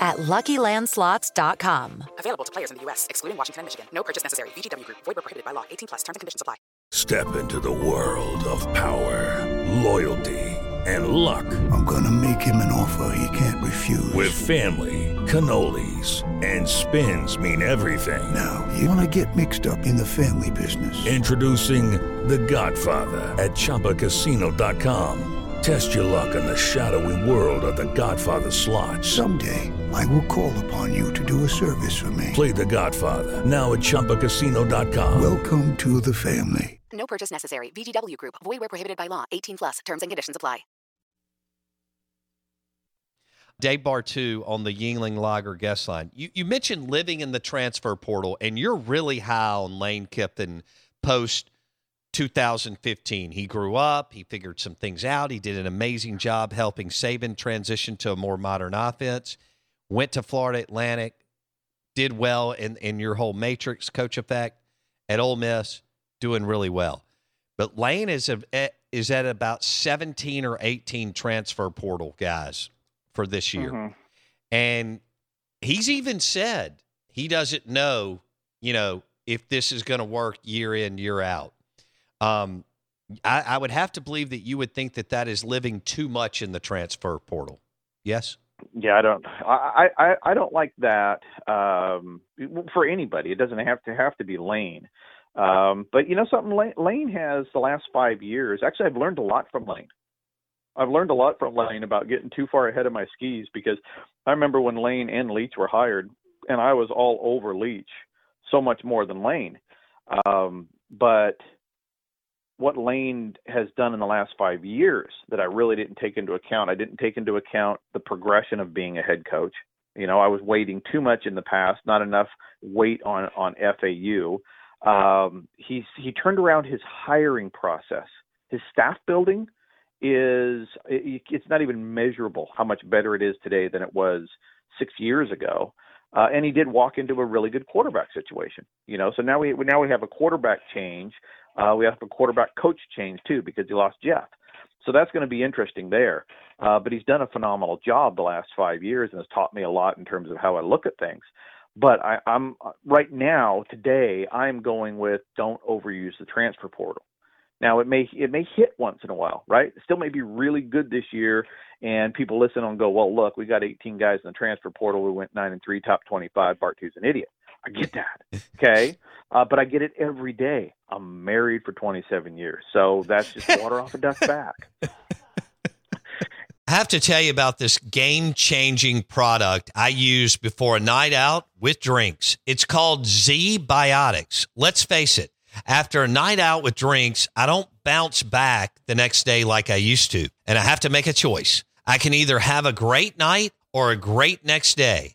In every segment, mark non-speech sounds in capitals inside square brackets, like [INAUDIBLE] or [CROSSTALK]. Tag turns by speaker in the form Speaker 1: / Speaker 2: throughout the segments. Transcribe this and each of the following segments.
Speaker 1: at LuckyLandSlots.com.
Speaker 2: Available to players in the U.S., excluding Washington and Michigan. No purchase necessary. VGW Group. Void where prohibited by law. 18 plus. Terms and conditions apply.
Speaker 3: Step into the world of power, loyalty, and luck.
Speaker 4: I'm gonna make him an offer he can't refuse.
Speaker 3: With family, cannolis, and spins mean everything.
Speaker 4: Now, you wanna get mixed up in the family business.
Speaker 3: Introducing The Godfather at ChumbaCasino.com. Test your luck in the shadowy world of The Godfather slot.
Speaker 4: Someday, I will call upon you to do a service for me.
Speaker 3: Play The Godfather now at ChumbaCasino.com.
Speaker 4: Welcome to the family.
Speaker 2: No purchase necessary. VGW Group. Void where prohibited by law. 18 plus. Terms and conditions apply.
Speaker 5: Dave Bartoo on the Yuengling Lager guest line. You, you mentioned living in the transfer portal, and you're really high on Lane Kiffin post 2015. He grew up, he figured some things out. He did an amazing job helping Saban transition to a more modern offense. Went to Florida Atlantic, did well in, in your whole matrix coach effect at Ole Miss, doing really well. But Lane is a, is at about 17 or 18 transfer portal guys for this year.
Speaker 6: Mm-hmm.
Speaker 5: And he's even said he doesn't know, you know, if this is going to work year in, year out. Um, I, I would have to believe that you would think that that is living too much in the transfer portal. Yes.
Speaker 6: Yeah, I don't. I I I don't like that um, for anybody. It doesn't have to have to be Lane. Um, but you know something, Lane, Lane has the last five years. Actually, I've learned a lot from Lane. I've learned a lot from Lane about getting too far ahead of my skis because I remember when Lane and Leach were hired, and I was all over Leach so much more than Lane. Um, but what Lane has done in the last five years that I really didn't take into account. I didn't take into account the progression of being a head coach. You know, I was waiting too much in the past, not enough weight on on FAU. Um, he's he turned around his hiring process. His staff building is it, it's not even measurable how much better it is today than it was six years ago. Uh, and he did walk into a really good quarterback situation, you know. So now we now we have a quarterback change. Uh, we have a quarterback coach change too because he lost Jeff. So that's going to be interesting there. Uh, but he's done a phenomenal job the last five years and has taught me a lot in terms of how I look at things. But I, I'm right now today I'm going with don't overuse the transfer portal. Now it may it may hit once in a while, right? Still may be really good this year, and people listen and go, well, look, we got 18 guys in the transfer portal. We went nine and three, top 25. Bartoo's an idiot. I get that, [LAUGHS] okay, uh, but I get it every day. I'm married for 27 years, so that's just water off a duck's back. [LAUGHS]
Speaker 5: I have to tell you about this game changing product I use before a night out with drinks. It's called Z Biotics. Let's face it, after a night out with drinks, I don't bounce back the next day like I used to. And I have to make a choice. I can either have a great night or a great next day.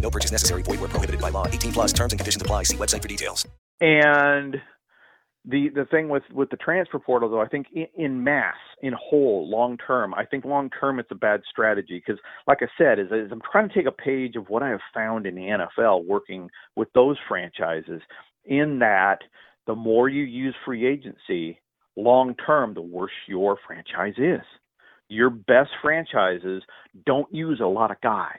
Speaker 7: No purchase necessary. Void where prohibited by law. 18 plus terms and conditions apply. See website for details.
Speaker 6: And the the thing with with the transfer portal though, I think in, in mass, in whole, long term, I think long term it's a bad strategy because, like I said, is, is I'm trying to take a page of what I have found in the NFL working with those franchises. In that, the more you use free agency long term, the worse your franchise is. Your best franchises don't use a lot of guys.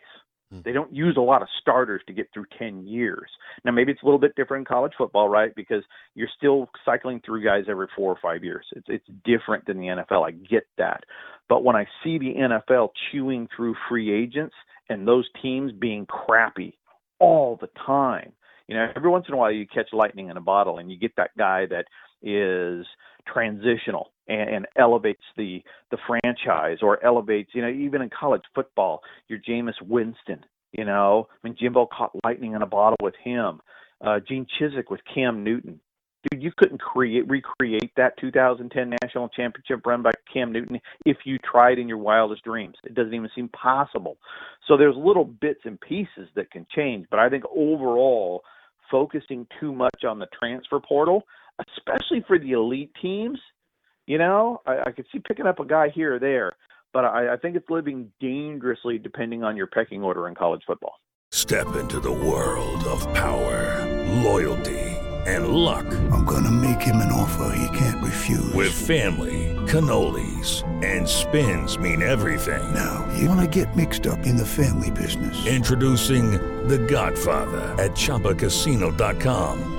Speaker 6: Hmm. They don't use a lot of starters to get through 10 years. Now, maybe it's a little bit different in college football, right? Because you're still cycling through guys every four or five years. It's, it's different than the NFL. I get that. But when I see the NFL chewing through free agents and those teams being crappy all the time, you know, every once in a while you catch lightning in a bottle and you get that guy that is transitional and, and elevates the the franchise or elevates you know even in college football your Jameis Winston you know? I mean Jimbo caught lightning in a bottle with him. Uh Gene Chizik with Cam Newton. Dude you couldn't create recreate that 2010 national championship run by Cam Newton if you tried in your wildest dreams. It doesn't even seem possible. So there's little bits and pieces that can change but I think overall focusing too much on the transfer portal especially for the elite teams you know, I, I could see picking up a guy here or there, but I, I think it's living dangerously depending on your pecking order in college football.
Speaker 3: Step into the world of power, loyalty, and luck.
Speaker 4: I'm going to make him an offer he can't refuse.
Speaker 3: With family, cannolis, and spins mean everything.
Speaker 4: Now, you want to get mixed up in the family business.
Speaker 3: Introducing The Godfather at ChumbaCasino.com.